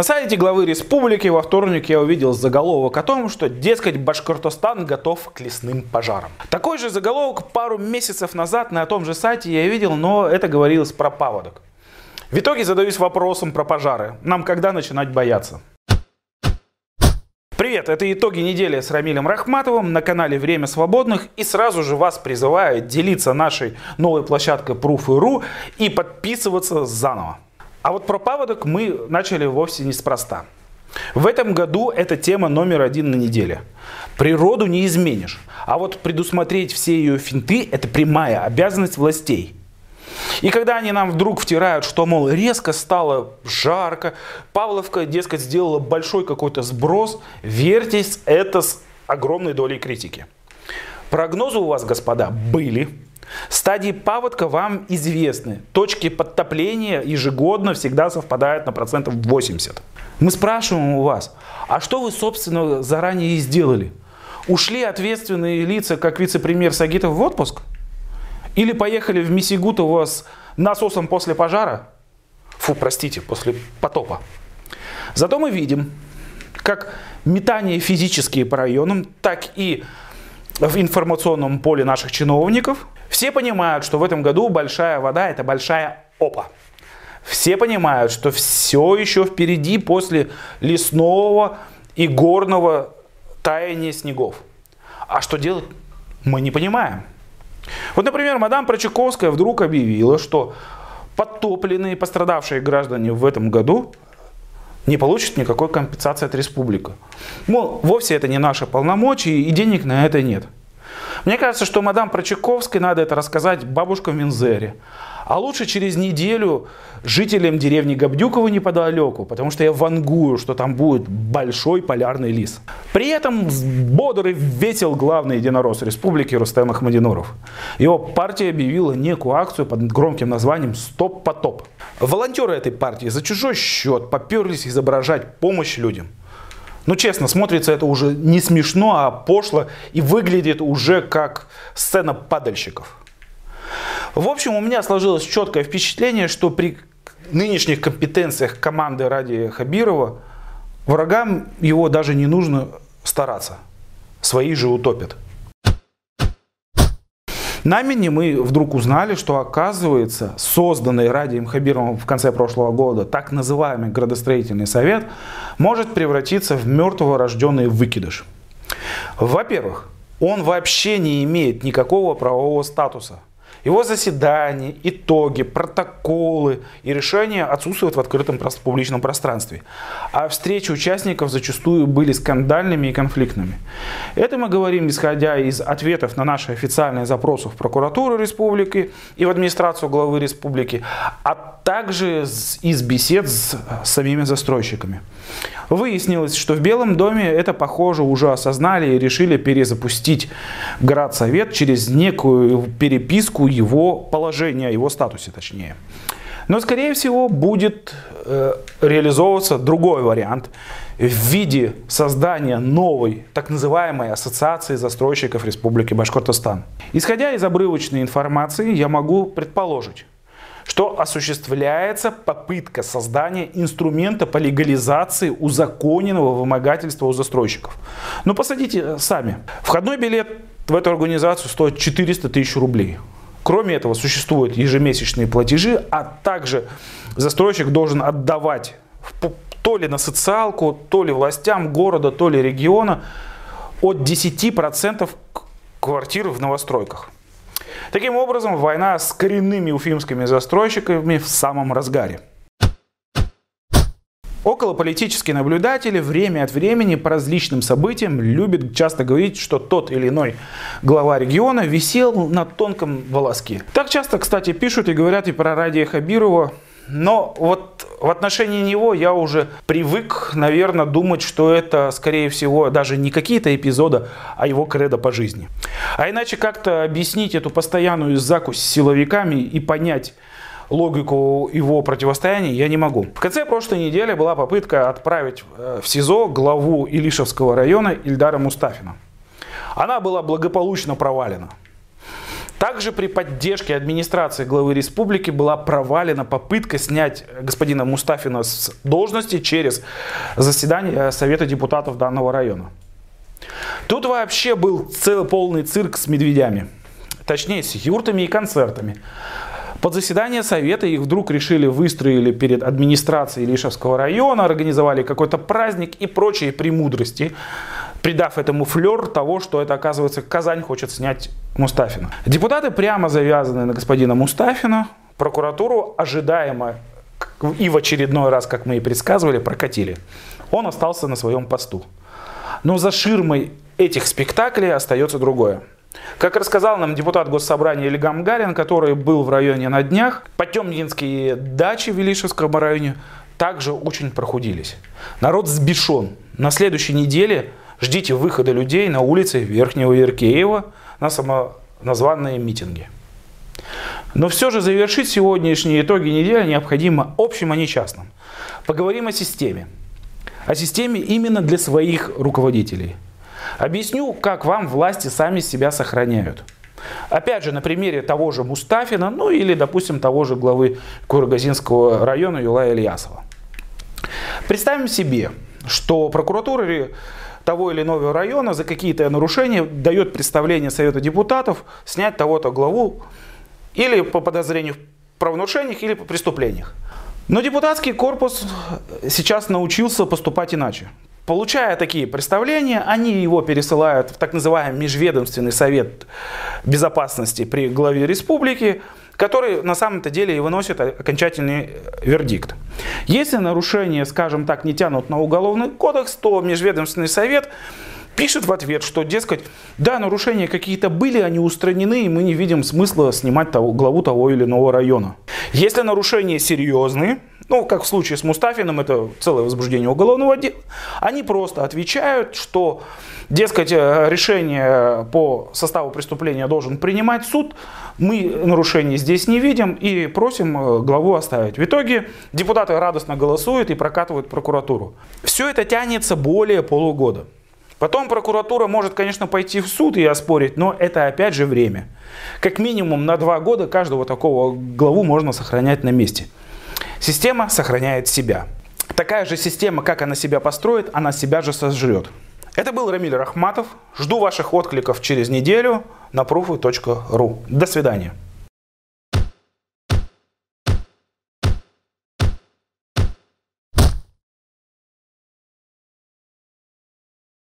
На сайте главы республики во вторник я увидел заголовок о том, что, дескать, Башкортостан готов к лесным пожарам. Такой же заголовок пару месяцев назад на том же сайте я видел, но это говорилось про паводок. В итоге задаюсь вопросом про пожары. Нам когда начинать бояться? Привет, это итоги недели с Рамилем Рахматовым на канале «Время свободных». И сразу же вас призываю делиться нашей новой площадкой Proof.ru и подписываться заново. А вот про паводок мы начали вовсе неспроста. В этом году это тема номер один на неделе. Природу не изменишь. А вот предусмотреть все ее финты – это прямая обязанность властей – и когда они нам вдруг втирают, что, мол, резко стало жарко, Павловка, дескать, сделала большой какой-то сброс, верьтесь, это с огромной долей критики. Прогнозы у вас, господа, были. Стадии паводка вам известны. Точки подтопления ежегодно всегда совпадают на процентов 80. Мы спрашиваем у вас, а что вы, собственно, заранее и сделали? Ушли ответственные лица, как вице-премьер Сагитов в отпуск? Или поехали в Мисигутово с насосом после пожара? Фу, простите, после потопа. Зато мы видим, как метание физические по районам, так и в информационном поле наших чиновников. Все понимают, что в этом году большая вода – это большая опа. Все понимают, что все еще впереди после лесного и горного таяния снегов. А что делать, мы не понимаем. Вот, например, мадам Прочаковская вдруг объявила, что подтопленные пострадавшие граждане в этом году не получат никакой компенсации от республики. Мол, вовсе это не наши полномочия и денег на это нет. Мне кажется, что мадам Прочаковской надо это рассказать бабушкам в. А лучше через неделю жителям деревни Габдюково неподалеку, потому что я вангую, что там будет большой полярный лис. При этом бодрый весел главный единорос республики Рустем Ахмадинуров. Его партия объявила некую акцию под громким названием «Стоп потоп». Волонтеры этой партии за чужой счет поперлись изображать помощь людям. Ну, честно, смотрится это уже не смешно, а пошло и выглядит уже как сцена падальщиков. В общем, у меня сложилось четкое впечатление, что при нынешних компетенциях команды Ради Хабирова врагам его даже не нужно стараться. Свои же утопят. На Мине мы вдруг узнали, что оказывается созданный Радием Хабировым в конце прошлого года так называемый градостроительный совет может превратиться в мертвого рожденный выкидыш. Во-первых, он вообще не имеет никакого правового статуса – его заседания, итоги, протоколы и решения отсутствуют в открытом публичном пространстве. А встречи участников зачастую были скандальными и конфликтными. Это мы говорим, исходя из ответов на наши официальные запросы в прокуратуру республики и в администрацию главы республики, а также из бесед с самими застройщиками. Выяснилось, что в Белом доме это, похоже, уже осознали и решили перезапустить Градсовет через некую переписку его положения, его статусе точнее. Но, скорее всего, будет э, реализовываться другой вариант в виде создания новой, так называемой Ассоциации застройщиков Республики Башкортостан. Исходя из обрывочной информации, я могу предположить, что осуществляется попытка создания инструмента по легализации узаконенного вымогательства у застройщиков. Ну, посадите сами. Входной билет в эту организацию стоит 400 тысяч рублей. Кроме этого, существуют ежемесячные платежи, а также застройщик должен отдавать то ли на социалку, то ли властям города, то ли региона от 10% квартир в новостройках. Таким образом, война с коренными уфимскими застройщиками в самом разгаре. Околополитические наблюдатели время от времени по различным событиям любят часто говорить, что тот или иной глава региона висел на тонком волоске. Так часто, кстати, пишут и говорят и про Радия Хабирова, но вот в отношении него я уже привык, наверное, думать, что это, скорее всего, даже не какие-то эпизоды, а его кредо по жизни. А иначе как-то объяснить эту постоянную закусь с силовиками и понять, логику его противостояния я не могу. В конце прошлой недели была попытка отправить э, в СИЗО главу Илишевского района Ильдара Мустафина. Она была благополучно провалена. Также при поддержке администрации главы республики была провалена попытка снять господина Мустафина с должности через заседание Совета депутатов данного района. Тут вообще был целый полный цирк с медведями. Точнее, с юртами и концертами. Под заседание совета их вдруг решили выстроили перед администрацией Лишевского района, организовали какой-то праздник и прочие премудрости, придав этому флер того, что это, оказывается, Казань хочет снять Мустафина. Депутаты прямо завязаны на господина Мустафина, прокуратуру ожидаемо и в очередной раз, как мы и предсказывали, прокатили. Он остался на своем посту. Но за ширмой этих спектаклей остается другое. Как рассказал нам депутат Госсобрания Ильгам Гарин, который был в районе на днях, потемкинские дачи в Велишевском районе также очень прохудились. Народ сбешен. На следующей неделе ждите выхода людей на улицы Верхнего Веркеева на самоназванные митинги. Но все же завершить сегодняшние итоги недели необходимо общим, а не частным. Поговорим о системе. О системе именно для своих руководителей – Объясню, как вам власти сами себя сохраняют. Опять же, на примере того же Мустафина, ну или, допустим, того же главы Кургазинского района Юлая Ильясова. Представим себе, что прокуратура того или иного района за какие-то нарушения дает представление Совета депутатов снять того-то главу или по подозрению в правонарушениях, или по преступлениях. Но депутатский корпус сейчас научился поступать иначе. Получая такие представления, они его пересылают в так называемый межведомственный совет безопасности при главе республики, который на самом-то деле и выносит окончательный вердикт. Если нарушения, скажем так, не тянут на уголовный кодекс, то межведомственный совет пишет в ответ, что, дескать, да, нарушения какие-то были, они устранены, и мы не видим смысла снимать того, главу того или иного района. Если нарушения серьезные, ну, как в случае с Мустафиным, это целое возбуждение уголовного дела, они просто отвечают, что, дескать, э, решение по составу преступления должен принимать суд, мы нарушений здесь не видим и просим э, главу оставить. В итоге депутаты радостно голосуют и прокатывают прокуратуру. Все это тянется более полугода. Потом прокуратура может, конечно, пойти в суд и оспорить, но это опять же время. Как минимум на два года каждого такого главу можно сохранять на месте. Система сохраняет себя. Такая же система, как она себя построит, она себя же сожрет. Это был Рамиль Рахматов. Жду ваших откликов через неделю на proof.ru. До свидания.